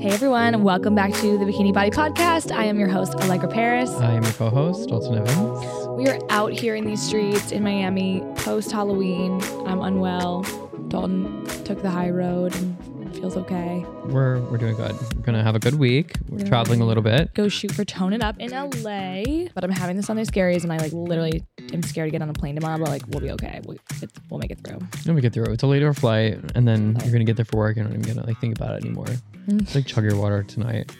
Hey everyone, welcome back to the Bikini Body Podcast. I am your host, Allegra Paris. I am your co-host, Dalton Evans. We are out here in these streets in Miami post Halloween. I'm unwell. Dalton took the high road and feels okay. We're we're doing good. We're gonna have a good week. We're Yeah. traveling a little bit. Go shoot for Tone It Up in LA. But I'm having the Sunday scaries and I like literally am scared to get on a plane tomorrow, but like we'll be okay. We'll, it, we'll make it through. Then we get through. It's a later flight, and then you're gonna get there for work. You're not even gonna like think about it anymore. Mm. It's like chug your water tonight.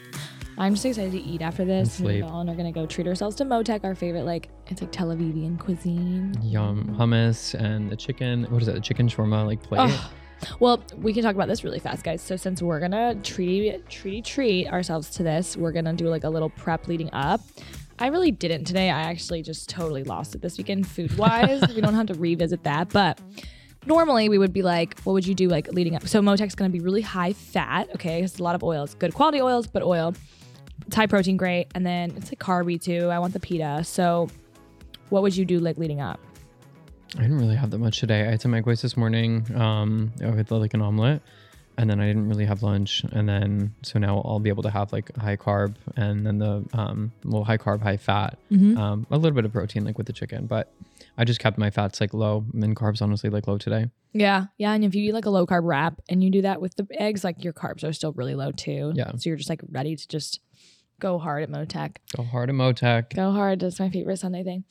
I'm just excited to eat after this. And sleep. and Dawn are gonna go treat ourselves to Motek, our favorite like it's like Tel Avivian cuisine. Yum, hummus and the chicken. What is that? The chicken shawarma like plate. Oh. Well, we can talk about this really fast, guys. So since we're gonna treat treat treat ourselves to this, we're gonna do like a little prep leading up. I really didn't today. I actually just totally lost it this weekend food wise. we don't have to revisit that, but normally we would be like, what would you do like leading up? So Motek's gonna be really high fat. Okay, it's a lot of oils, good quality oils, but oil. It's high protein, great, and then it's like carby too. I want the pita. So, what would you do like leading up? I didn't really have that much today. I had some egg whites this morning. Um, I had like an omelet, and then I didn't really have lunch. And then so now I'll be able to have like high carb, and then the um, well high carb, high fat, Mm-hmm. um, a little bit of protein like with the chicken. But I just kept my fats like low, and carbs honestly like low today. Yeah, yeah, and if you eat like a low carb wrap and you do that with the eggs, like your carbs are still really low too. Yeah. So you're just like ready to just go hard at Motek. Go hard at Motek Go hard. That's my favorite Sunday thing.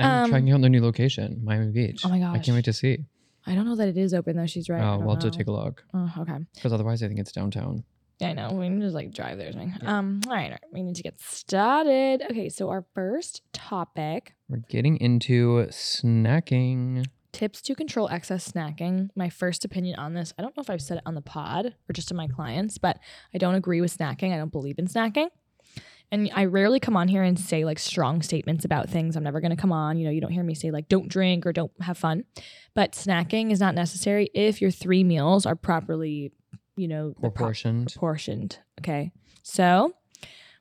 And Um, trying out their new location, Miami Beach. Oh my gosh. I can't wait to see. I don't know that it is open though. She's right. Oh, we'll have to take a look Oh, okay. because otherwise I think it's downtown. Yeah, I know. We can just like drive there. or something. Um. All right, all right. We need to get started. Okay. So our first topic: We're getting into snacking. tips to control excess snacking. My first opinion on this. I don't know if I've said it on the pod or just to my clients, but I don't agree with snacking. I don't believe in snacking. And I rarely come on here and say like strong statements about things. I'm never going to come on. You know, you don't hear me say like don't drink or don't have fun. But snacking is not necessary if your three meals are properly, you know, the pro- Proportioned. proportioned. Okay. So,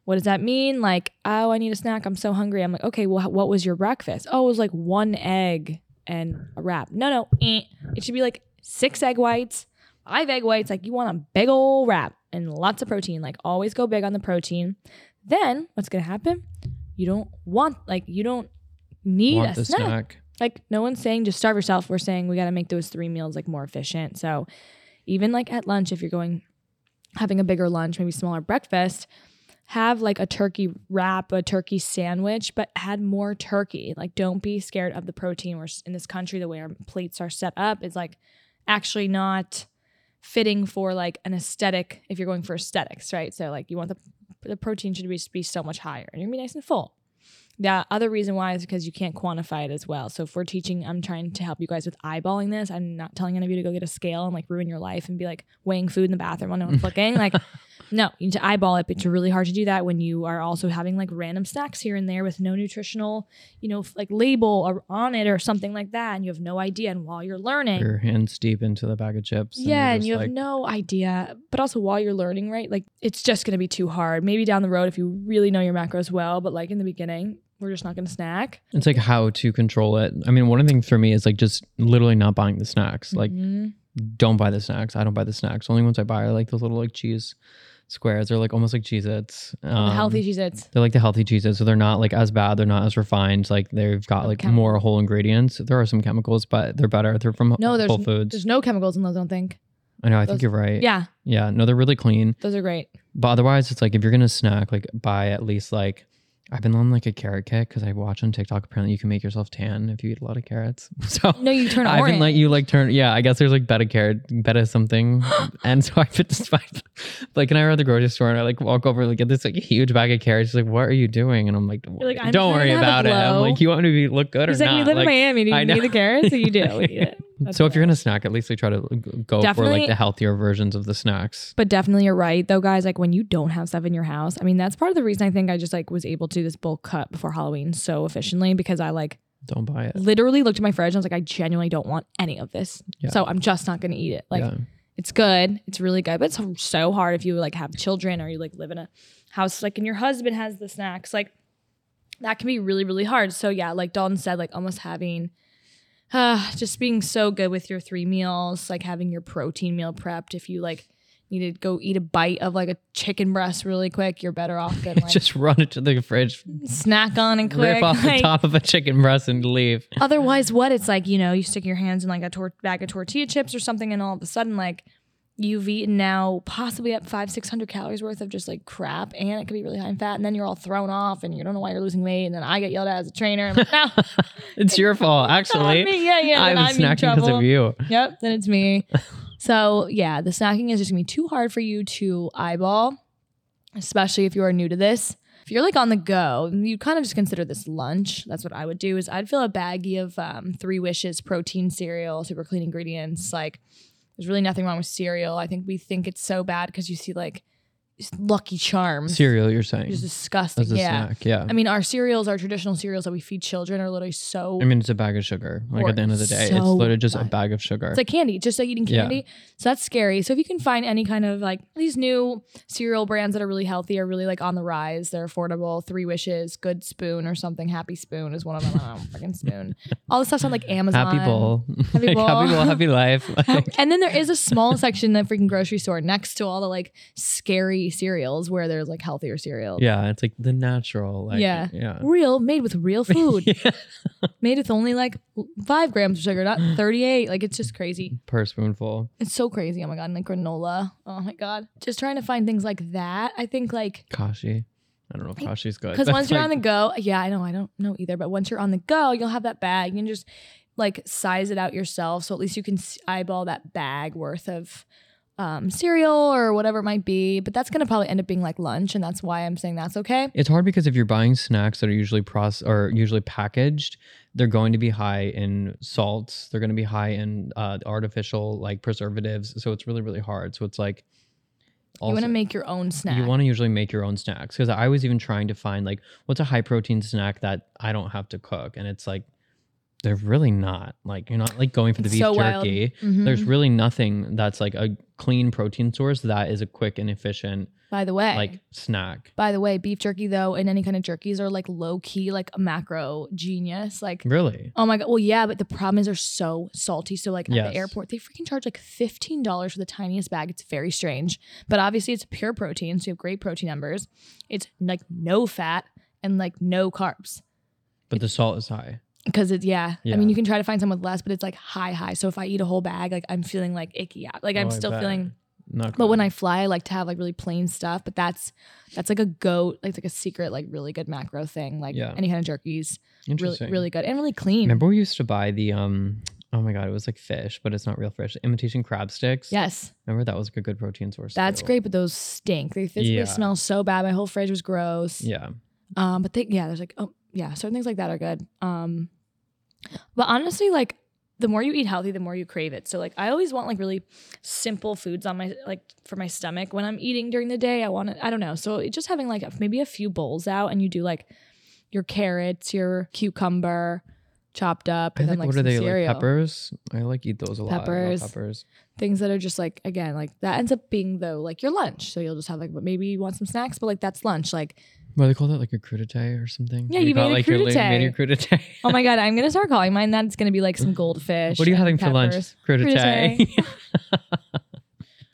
what does that mean? Like, oh, I need a snack. I'm so hungry. I'm like, okay, well, what was your breakfast? Oh, it was like one egg and a wrap. No, no. eh. It should be like six egg whites, five egg whites. Like, you want a big old wrap and lots of protein. Like, always go big on the protein. Then, what's going to happen? You don't want, like, you don't need Want a snack. snack. like no one's saying just starve yourself. We're saying we got to make those three meals like more efficient. So even like at lunch if you're going having a bigger lunch maybe smaller breakfast have like a turkey wrap a turkey sandwich but add more turkey. Like don't be scared of the protein. We're in this country the way our plates are set up is like actually not fitting for like an aesthetic if you're going for aesthetics right so like you want the the protein should be, be so much higher and you're gonna be nice and full the other reason why is because you can't quantify it as well. So if we're teaching, I'm trying to help you guys with eyeballing this. I'm not telling any of you to go get a scale and like ruin your life and be like weighing food in the bathroom when no one's looking. Like, no, you need to eyeball it, but it's really hard to do that when you are also having like random snacks here and there with no nutritional, you know, like label or on it or something like that, and you have no idea. And while you're learning, Your hands deep into the bag of chips. yeah, and just you have no idea. But also while you're learning, right? Like it's just gonna be too hard. Maybe down the road if you really know your macros well, but like in the beginning, we're just not gonna snack. It's like how to control it. I mean, one of the things for me is like just literally not buying the snacks. Like, Mhm. don't buy the snacks. I don't buy the snacks. Only ones I buy are like those little like cheese squares. They're like almost like Cheez Its. Um, healthy Cheez Its. They're like the healthy cheeses, so they're not like as bad. They're not as refined. Like they've got like chemicals. more whole ingredients. There are some chemicals, but they're better. They're from No, there's Whole Foods. there's no chemicals in those. I don't think. I know. I those- think you're right. Yeah, Yeah. No, they're really clean. those are great. But otherwise, it's like if you're gonna snack, like buy at least like I've been on like a carrot kick because I watch on TikTok. Apparently, you can make yourself tan if you eat a lot of carrots. So No, you turn I've been like you like turn yeah. I guess there's like beta carrot, beta something, and so I've been just like, like, and I were at the grocery store and I like walk over like get this like huge bag of carrots. She's like, "What are you doing?" And I'm like, "Don't, like, worry- I'm don't worry to have a about it." I'm like, "You want me to be, look good He's or like, not?" we live Like, in Miami. Do you need the carrots? So you do. We it. That's so if you're gonna snack, at least like try to go for like the healthier versions of the snacks. But definitely you're right though, guys. Like when you don't have stuff in your house, I mean that's part of the reason I think I just like was able to do this bulk cut before Halloween so efficiently because I like Don't buy it. literally looked at my fridge and I was like, I genuinely don't want any of this. Yeah. So I'm just not gonna eat it. Like yeah. it's good, it's really good, but it's so hard if you like have children or you like live in a house like and your husband has the snacks. Like that can be really, really hard. So yeah, like Dalton said, like almost having uh just being so good with your three meals, like having your protein meal prepped if you like need to go eat a bite of like a chicken breast really quick, you're better off than like Just run it to the fridge, snack on and quick. rip off the top of a chicken breast, and leave. Otherwise, what? It's like, you know, you stick your hands in like a tor- bag of tortilla chips or something, and all of a sudden, like, you've eaten now possibly up five, 600 calories worth of just like crap, and it could be really high in fat, and then you're all thrown off, and you don't know why you're losing weight, and then I get yelled at as a trainer. I'm like, no, It's your fault, actually. Yeah, yeah. I was I'm in snacking because of you. Yep, then it's me. so yeah, the snacking is just gonna be too hard for you to eyeball, especially if you are new to this. If you're like on the go, you kind of just consider this lunch. That's what I would do. Is I'd fill a baggie of um, Three Wishes protein cereal, super clean ingredients. Like, there's really nothing wrong with cereal. I think we think it's so bad because you see like Lucky Charms. Cereal, you're saying. It's disgusting. As a yeah. snack, yeah. I mean, our cereals, our traditional cereals that we feed children, are literally so I mean, it's a bag of sugar. Like at the end of the day, it's so literally just a bag of sugar. It's like candy, just like eating candy. Yeah. So that's scary. So if you can find any kind of like these new cereal brands that are really healthy, are really like on the rise, they're affordable. Three Wishes, Good Spoon, or something. Happy Spoon is one of them. I don't know, freaking spoon. All the stuff's on like Amazon. happy bowl, Happy Like, bowl. happy bowl, happy life. Like, And then there is a small section in the freaking grocery store next to all the like scary cereals where there's like healthier cereals. yeah, it's like the natural. Like, Yeah. yeah. Real, made with real food, yeah. made with only like five grams of sugar, not 38. Like it's just crazy. Per spoonful. It's so crazy. Oh my god, and like granola. Oh my god. Just trying to find things like that. I think like Kashi. I don't know if Kashi's good. because once you're on the go, yeah, I know, I don't know either, but once you're on the go, you'll have that bag. You can just like size it out yourself, so at least you can eyeball that bag worth of um, cereal or whatever it might be. But that's gonna probably end up being like lunch, and that's why I'm saying that's okay. It's hard because if you're buying snacks that are usually processed or usually packaged, they're going to be high in salts. They're going to be high in uh, artificial like preservatives. So it's really really hard. So it's like you want to make your own snack. You want to usually make your own snacks because I was even trying to find like what's a high protein snack that I don't have to cook, and it's like they're really not like you're not like going for the It's beef so jerky. Mhm. There's really nothing that's like a clean protein source that is a quick and efficient By the way, like snack. by the way, beef jerky though, and any kind of jerkies are like low key, like a macro genius. Like Really? Oh my god. Well, yeah, but the problem is they're so salty. So like at Yes. the airport, they freaking charge like fifteen dollars for the tiniest bag. It's very strange. But obviously it's pure protein, so you have great protein numbers. It's like no fat and like no carbs. But the salt is high. Because it's yeah. I mean you can try to find some with less, but it's like high, high. So if I eat a whole bag, like I'm feeling like icky out. Like I'm Oh, still feeling Not but when. I fly, I like to have like really plain stuff. But that's that's like a goat, like, like a secret, like really good macro thing. Like Yeah. any kind of jerkies. Really, Interesting. really good. And really clean. Remember we used to buy the um oh my god, it was like fish, but it's not real fish. Imitation crab sticks. Yes. Remember that was like a good protein source. That's too. great, but those stink. They physically Yeah. smell so bad. My whole fridge was gross. Yeah. Um, but they yeah, there's like oh yeah, certain things like that are good. Um, but honestly, like the more you eat healthy, the more you crave it. So like I always want like really simple foods on my like for my stomach when I'm eating during the day. I want to I don't know. So just having like maybe a few bowls out and you do like your carrots, your cucumber chopped up, I and then like what are they cereal. like peppers? I like eat those a lot. Peppers. peppers. things that are just like again like that ends up being though like your lunch so you'll just have like but maybe you want some snacks but like that's lunch like What do they call that? Like a crudité or something? Yeah, do you made a like your- made your crudité. oh my god i'm gonna start calling mine that it's gonna be like some goldfish what are you having for lunch? peppers. Crudité.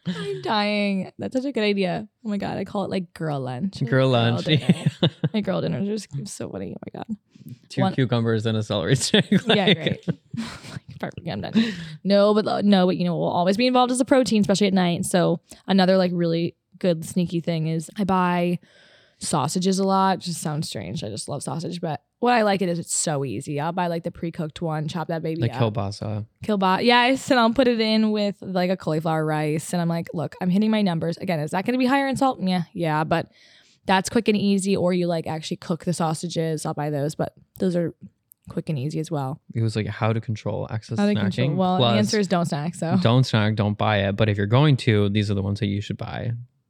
i'm dying that's such a good idea oh my god i call it like girl lunch Girl lunch. Girl dinner. my girl dinner is just so funny oh my god Two One- cucumbers and a celery stick. yeah Like- great Perfect. I'm done. No, but uh, no, but you know, we'll always be involved as a protein, especially at night. So another like really good sneaky thing is I buy sausages a lot. Just sounds strange. I just love sausage, but what I like it is it's so easy. I'll buy like the pre-cooked one, chop that baby Like up. kielbasa. Kielbasa. Yes, and I'll put it in with like a cauliflower rice. And I'm like, look, I'm hitting my numbers. Again, is that going to be higher in salt? Yeah, yeah, but that's quick and easy. Or you like actually cook the sausages. I'll buy those, but those are quick and easy as well. It was like how to control excess How to snacking. control. Well, plus the answer is don't snack. So. don't snack, don't buy it. But if you're going to, these are the ones that you should buy.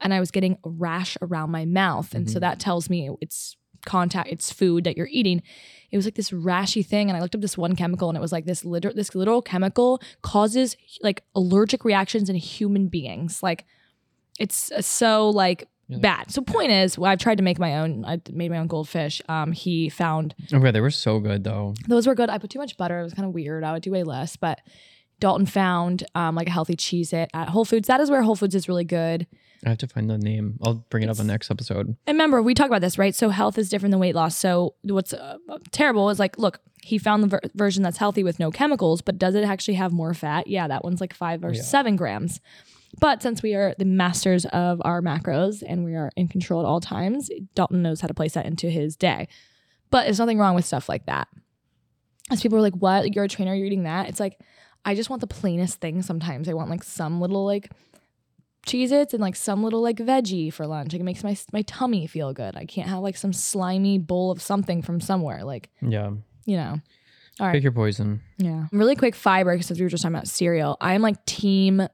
And look, whatever. Remember we talked about this. Pick your poison. Pick your shit. But you're done. don't, don't buy it. oh, but okay, wait, wait. The Cheez Its thing. Okay, Yes. HMBMQ, whatever. Guys, this is crazy, but basically, I was eating them so much. Don't judge me. When I was in New York City, I was very unhealthy. and I was getting a rash around my mouth. And so Mhm. that tells me it's contact, it's food that you're eating. It was like this rashy thing. And I looked up this one chemical and it was like this literal, this little chemical causes like allergic reactions in human beings. Like it's uh, so like Yeah. bad. So point is, well, I've tried to make my own. I made my own goldfish. Um, he found Okay, they were so good though. those were good. I put too much butter. It was kind of weird. I would do way less, but Dalton found um, like a healthy Cheez It at Whole Foods. That is where Whole Foods is really good. I have to find the name. I'll bring it up on the next episode. And remember, we talk about this, right? So health is different than weight loss. So what's uh, terrible is like, look, he found the ver- version that's healthy with no chemicals, but does it actually have more fat? Yeah, that one's like five or Yeah. seven grams. But since we are the masters of our macros and we are in control at all times, Dalton knows how to place that into his day. But there's nothing wrong with stuff like that. As people are like, what? You're a trainer, you're eating that? It's like, I just want the plainest thing sometimes. I want like some little like Cheez Its and like some little like veggie for lunch. Like it makes my my tummy feel good. I can't have like some slimy bowl of something from somewhere. Like, Yeah. you know. All right. Pick your poison. Yeah. Really quick fiber, because we were just talking about cereal. I'm like team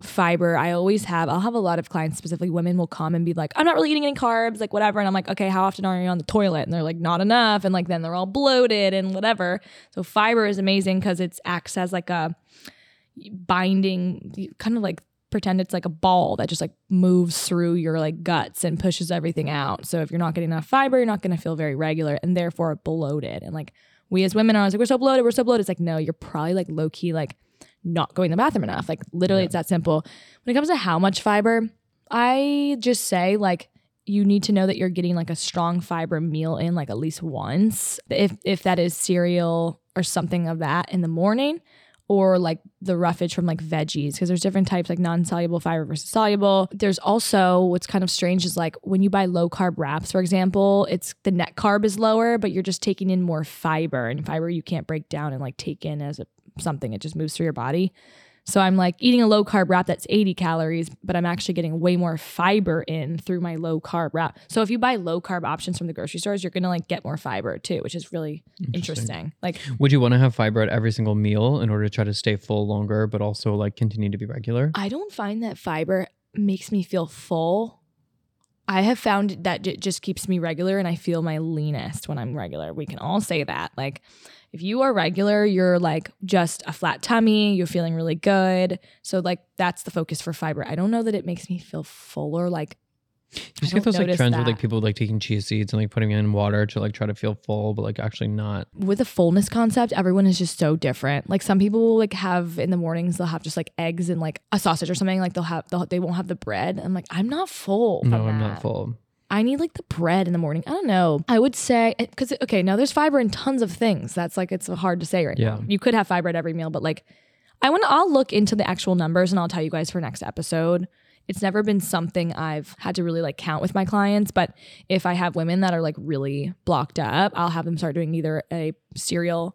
fiber. I always have. I'll have a lot of clients, specifically women, will come and be like, I'm not really eating any carbs, like whatever. And I'm like, okay, how often are you on the toilet? And they're like, not enough. And like then they're all bloated and whatever. So fiber is amazing because it acts as like a binding, kind of like pretend it's like a ball that just like moves through your like guts and pushes everything out. So if you're not getting enough fiber, you're not going to feel very regular and therefore bloated. And like we as women are always like, we're so bloated, we're so bloated. It's like, no, you're probably like low key, like not going to the bathroom enough. Like literally, Yeah. it's that simple. When it comes to how much fiber, I just say like you need to know that you're getting like a strong fiber meal in like at least once. If if that is cereal or something of that in the morning, or like the roughage from like veggies, because there's different types like non-soluble fiber versus soluble. There's also what's kind of strange is like when you buy low carb wraps, for example, it's the net carb is lower, but you're just taking in more fiber, and fiber you can't break down and like take in as a something. It just moves through your body. So I'm like eating a low carb wrap that's 80 calories, but I'm actually getting way more fiber in through my low carb wrap. So if you buy low carb options from the grocery stores, you're gonna like get more fiber too, which is really interesting. Like Would you want to have fiber at every single meal in order to try to stay full longer, but also like continue to be regular? I don't find that fiber makes me feel full. I have found that it just keeps me regular and I feel my leanest when I'm regular. We can all say that. Like, if you are regular, you're like just a flat tummy, you're feeling really good. So, like, that's the focus for fiber. I don't know that it makes me feel fuller. Like, You I see those like trends with like people like taking chia seeds and like putting in water to like try to feel full, but like actually not. with the fullness concept, everyone is just so different. Like some people will like have in the mornings, they'll have just like eggs and like a sausage or something. Like they'll have, they'll, they won't have the bread. I'm like, I'm not full. No, I'm that. not full. I need like the bread in the morning. I don't know. I would say eh, because okay, now there's fiber in tons of things. That's like it's hard to say right Yeah. now. You could have fiber at every meal, but like I want to. I'll look into the actual numbers and I'll tell you guys for next episode. It's never been something I've had to really like count with my clients, but if I have women that are like really blocked up, I'll have them start doing either a cereal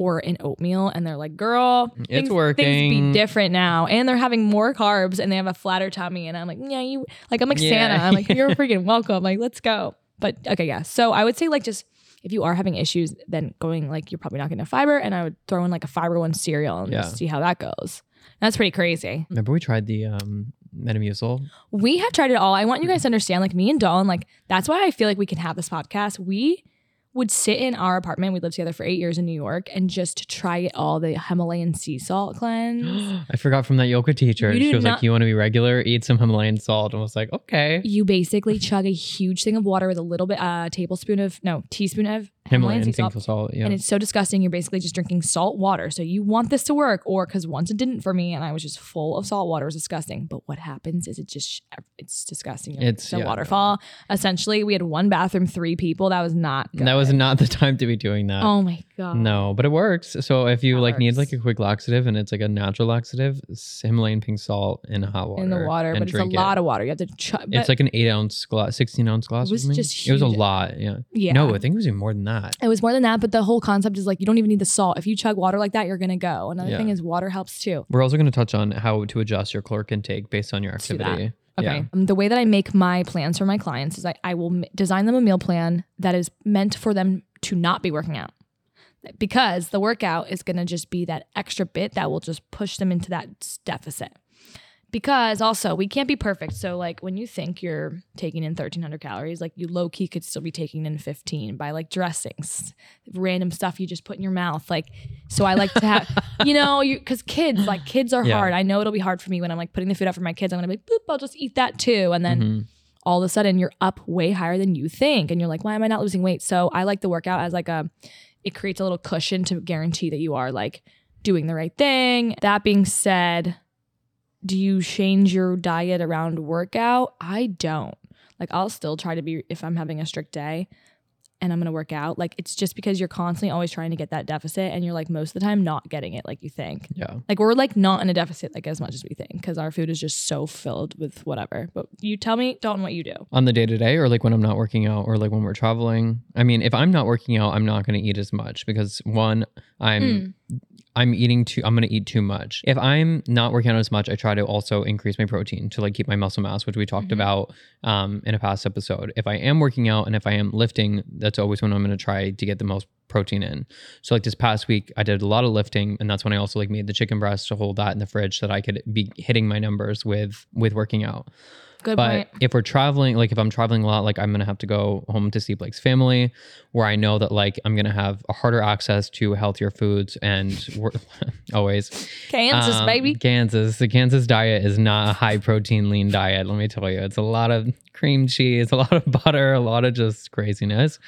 or an oatmeal, and they're like, "Girl, It's things, Things be different now, and they're having more carbs, and they have a flatter tummy." And I'm like, "Yeah, you like I'm like Yeah. Santa. I'm like, you're freaking welcome. Like, let's go." But okay, yeah. So I would say like just if you are having issues, then going like you're probably not getting enough fiber, and I would throw in like a fiber one cereal and Yeah. see how that goes. That's pretty crazy. Remember we tried the um Metamucil? We have tried it all. I want you guys to understand, like me and Dawn, like that's why I feel like we can have this podcast. We would sit in our apartment. We lived together for eight years in New York and just try it all. The Himalayan sea salt cleanse. I forgot from that yoga teacher. You She was not- like, "You want to be regular? Eat some Himalayan salt." And I was like, "Okay." you basically chug a huge thing of water with a little bit, uh, tablespoon of no teaspoon of Himalayan, Himalayan sea salt. salt. Yeah. And it's so disgusting. You're basically just drinking salt water. So you want this to work, or because once it didn't for me, and I was just full of salt water. It was disgusting. But what happens is it just it's disgusting. It's- It's a yeah, no. waterfall. Essentially, we had one bathroom, three people. That was not. Good. that was not the time to be doing that. Oh my god. No, but it works. So if you That like need works. like a quick laxative and it's like a natural laxative, s- Himalayan pink salt in hot water. In the water, and but it's a drink lot it. of water. You have to chug. It's like an eight ounce glass, sixteen ounce glass. It was something. just It was a huge. lot. Yeah. yeah. No, I think it was even more than that. It was more than that, but the whole concept is like you don't even need the salt. If you chug water like that, you're gonna go. Another Yeah. thing is water helps too. We're also going to touch on how to adjust your caloric intake based on your that. activity. Okay. Yeah. Um, the way that I make my plans for my clients is I, I will m- design them a meal plan that is meant for them to not be working out. Because the workout is going to just be that extra bit that will just push them into that deficit. because also we can't be perfect. So like when you think you're taking in 1300 calories, like you low key could still be taking in 15 by like dressings, random stuff you just put in your mouth. Like, so I like to have, you know, you because kids like kids are Yeah. hard. I know it'll be hard for me when I'm like putting the food out for my kids. I'm gonna be like, boop, I'll just eat that too, and then Mhm. all of a sudden you're up way higher than you think, and you're like, why am I not losing weight? So I like the workout as like a, it creates a little cushion to guarantee that you are like doing the right thing. That being said do you change your diet around workout? I don't. Like I'll still try to be if I'm having a strict day and I'm going to work out. Like it's just because you're constantly always trying to get that deficit and you're like most of the time not getting it like you think. Yeah. Like we're like not in a deficit like as much as we think cuz our food is just so filled with whatever. But you tell me Dalton what you do. On the day to day, or like when I'm not working out, or like when we're traveling. I mean, if I'm not working out, I'm not going to eat as much because one, I'm Mm. I'm eating too. I'm going to eat too much. If I'm not working out as much, I try to also increase my protein to like keep my muscle mass, which we talked Mhm. about um, in a past episode. If I am working out and if I am lifting, that's always when I'm going to try to get the most protein in. So like this past week, I did a lot of lifting, and that's when I also like made the chicken breast to hold that in the fridge so that I could be hitting my numbers with with working out. Good But point. if we're traveling, like if I'm traveling a lot, like I'm gonna have to go home to see Blake's family, where I know that like I'm gonna have a harder access to healthier foods, and always Kansas um, baby. Kansas. The Kansas diet is not a high protein lean diet. Let me tell you, it's a lot of cream cheese, a lot of butter, a lot of just craziness.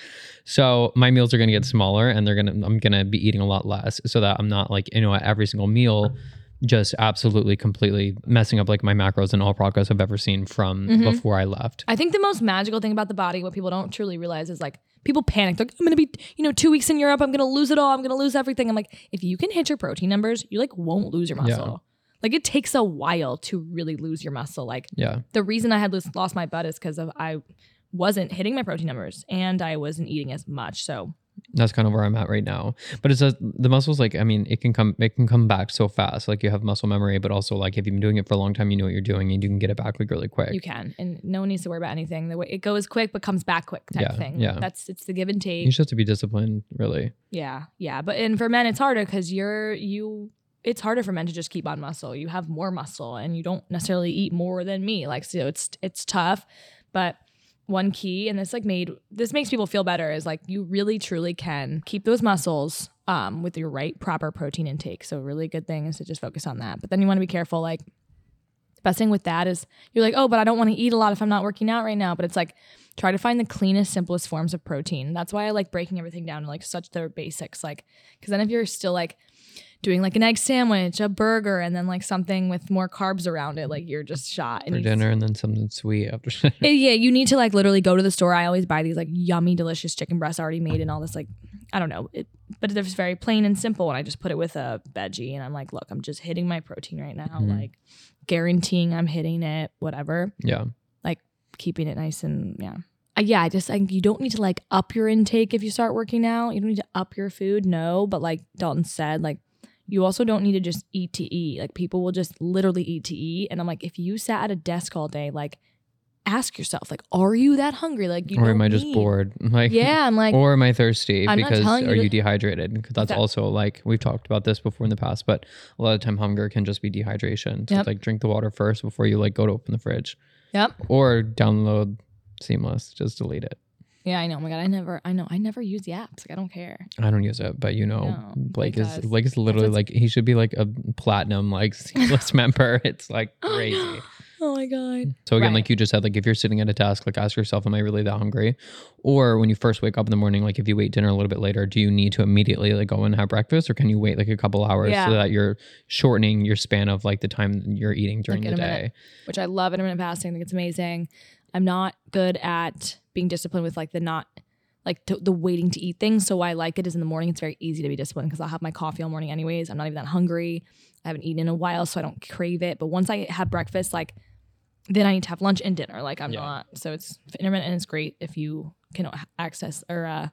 So my meals are gonna get smaller, and they're gonna I'm gonna be eating a lot less, so that I'm not like you know at every single meal just absolutely completely messing up like my macros and all progress I've ever seen from Mhm. before I left. I think the most magical thing about the body, what people don't truly realize is like people panic. They're like, I'm gonna be, you know, two weeks in Europe, I'm gonna lose it all, I'm gonna lose everything. I'm like, if you can hit your protein numbers, you like won't lose your Yeah. muscle. Like it takes a while to really lose your muscle. Like Yeah. the reason I had lost my butt is because of I wasn't hitting my protein numbers and I wasn't eating as much. So That's kind of where I'm at right now. But it's a, the muscles like I mean it can come it can come back so fast. Like you have muscle memory, but also like if you've been doing it for a long time, you know what you're doing and you can get it back like really quick. you can, and no one needs to worry about anything. The way it goes quick but comes back quick type Yeah, thing. yeah. That's it's the give and take. You just have to be disciplined, really. Yeah, yeah, but and for men it's harder because you're you. It's harder for men to just keep on muscle. You have more muscle, and you don't necessarily eat more than me. Like so, it's it's tough. But one key, and this like made this makes people feel better, is like you really truly can keep those muscles um with your right proper protein intake. So really good thing is to just focus on that. But then you want to be careful, like. The best thing with that is you're like, oh, but I don't want to eat a lot if I'm not working out right now. But it's like, try to find the cleanest, simplest forms of protein. That's why I like breaking everything down to like such their basics. Like, because then if you're still like doing like an egg sandwich, a burger, and then like something with more carbs around it, like you're just shot. For you- dinner and then something sweet after dinner. Eh, yeah, you need to like literally go to the store. I always buy these like yummy, delicious chicken breasts already made and all this like, I don't know, it, but they're just very plain and simple. And I just put it with a veggie, and I'm like, look, I'm just hitting my protein right now, Mhm. like guaranteeing I'm hitting it, whatever yeah. Like keeping it nice and yeah. Uh, yeah, I just like you don't need to like up your intake if you start working out. You don't need to up your food, no. But like Dalton said, like you also don't need to just eat to eat. Like people will just literally eat to eat, and I'm like, if you sat at a desk all day, like ask yourself, like, are you that hungry? Like, you or am I just need- bored? Like Yeah, I'm like, or am I thirsty? I'm because you are to- you dehydrated? Because that's That- also like we've talked about this before in the past, but a lot of time hunger can just be dehydration. So Yep. like drink the water first before you like go to open the fridge. yep, Or download Seamless, just delete it. Yeah, I know. Oh my god, I never, I know, I never use the apps. Like, I don't care. I don't use it, but you know, No, Blake, is does. Blake is literally like he should be like a platinum like seamless member. It's like crazy. Oh my god. So again, Right. like you just said, like if you're sitting at a desk, like ask yourself, am I really that hungry? Or when you first wake up in the morning, like if you wait dinner a little bit later, do you need to immediately like go and have breakfast, or can you wait like a couple hours Yeah. so that you're shortening your span of like the time you're eating during Like, the a minute. day? which I love intermittent fasting. I think it's amazing. I'm not good at being disciplined with like the not like t- the waiting to eat things. So why I like it is in the morning. It's very easy to be disciplined because I'll have my coffee all morning anyways. I'm not even that hungry. I haven't eaten in a while, so I don't crave it. But once I have breakfast, like then I need to have lunch and dinner. Like I'm Yeah. not. So it's intermittent and it's great if you can access or uh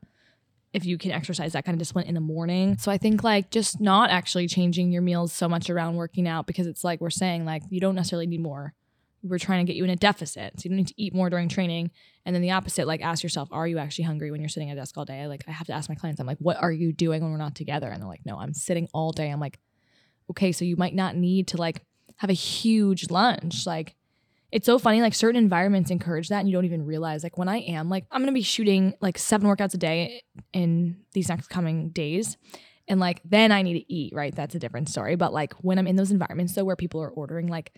if you can exercise that kind of discipline in the morning. So I think like just not actually changing your meals so much around working out because it's like we're saying like you don't necessarily need more. We're trying to get you in a deficit. So you don't need to eat more during training. And then the opposite, like ask yourself, are you actually hungry when you're sitting at a desk all day? Like I have to ask my clients, I'm like, what are you doing when we're not together? And they're like, no, I'm sitting all day. I'm like, okay, so you might not need to like have a huge lunch. Like it's so funny. Like certain environments encourage that, and you don't even realize. Like when I am like I'm gonna be shooting like seven workouts a day in these next coming days. And like then I need to eat, right? That's a different story. But like when I'm in those environments though where people are ordering like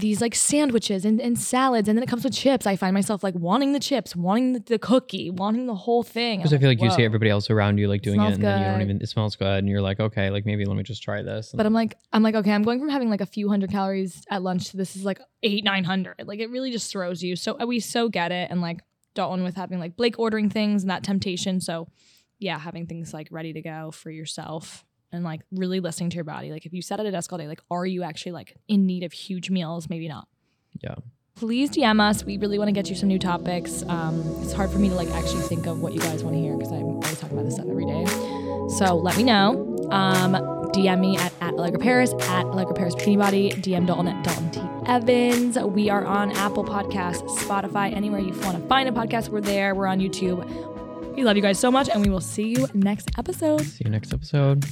these like sandwiches and, and salads and then it comes with chips. I find myself like wanting the chips wanting the, the cookie wanting the whole thing. Because I feel like you see everybody else around you like doing it, Smells and then you don't even. It smells good, and you're like, okay, like maybe let me just try this. but i'm like i'm like okay i'm going from having like a few hundred calories at lunch to this is like eight nine hundred. Like it really just throws you. So we so get it and like dalton with having like blake ordering things and that temptation. So yeah having things like ready to go for yourself and like really listening to your body like if you sat at a desk all day like are you actually like in need of huge meals maybe not yeah, please DM us. We really want to get you some new topics. Um, it's hard for me to like actually think of what you guys want to hear because I'm always talking about this stuff every day. So let me know. Um, DM me at, at Allegra Paris, at Allegra Paris Bikini Body, DM Dalton at Dalton T. Evans. We are on Apple Podcasts, Spotify, anywhere you want to find a podcast, we're there. We're on YouTube. We love you guys so much, and we will see you next episode. see you next episode.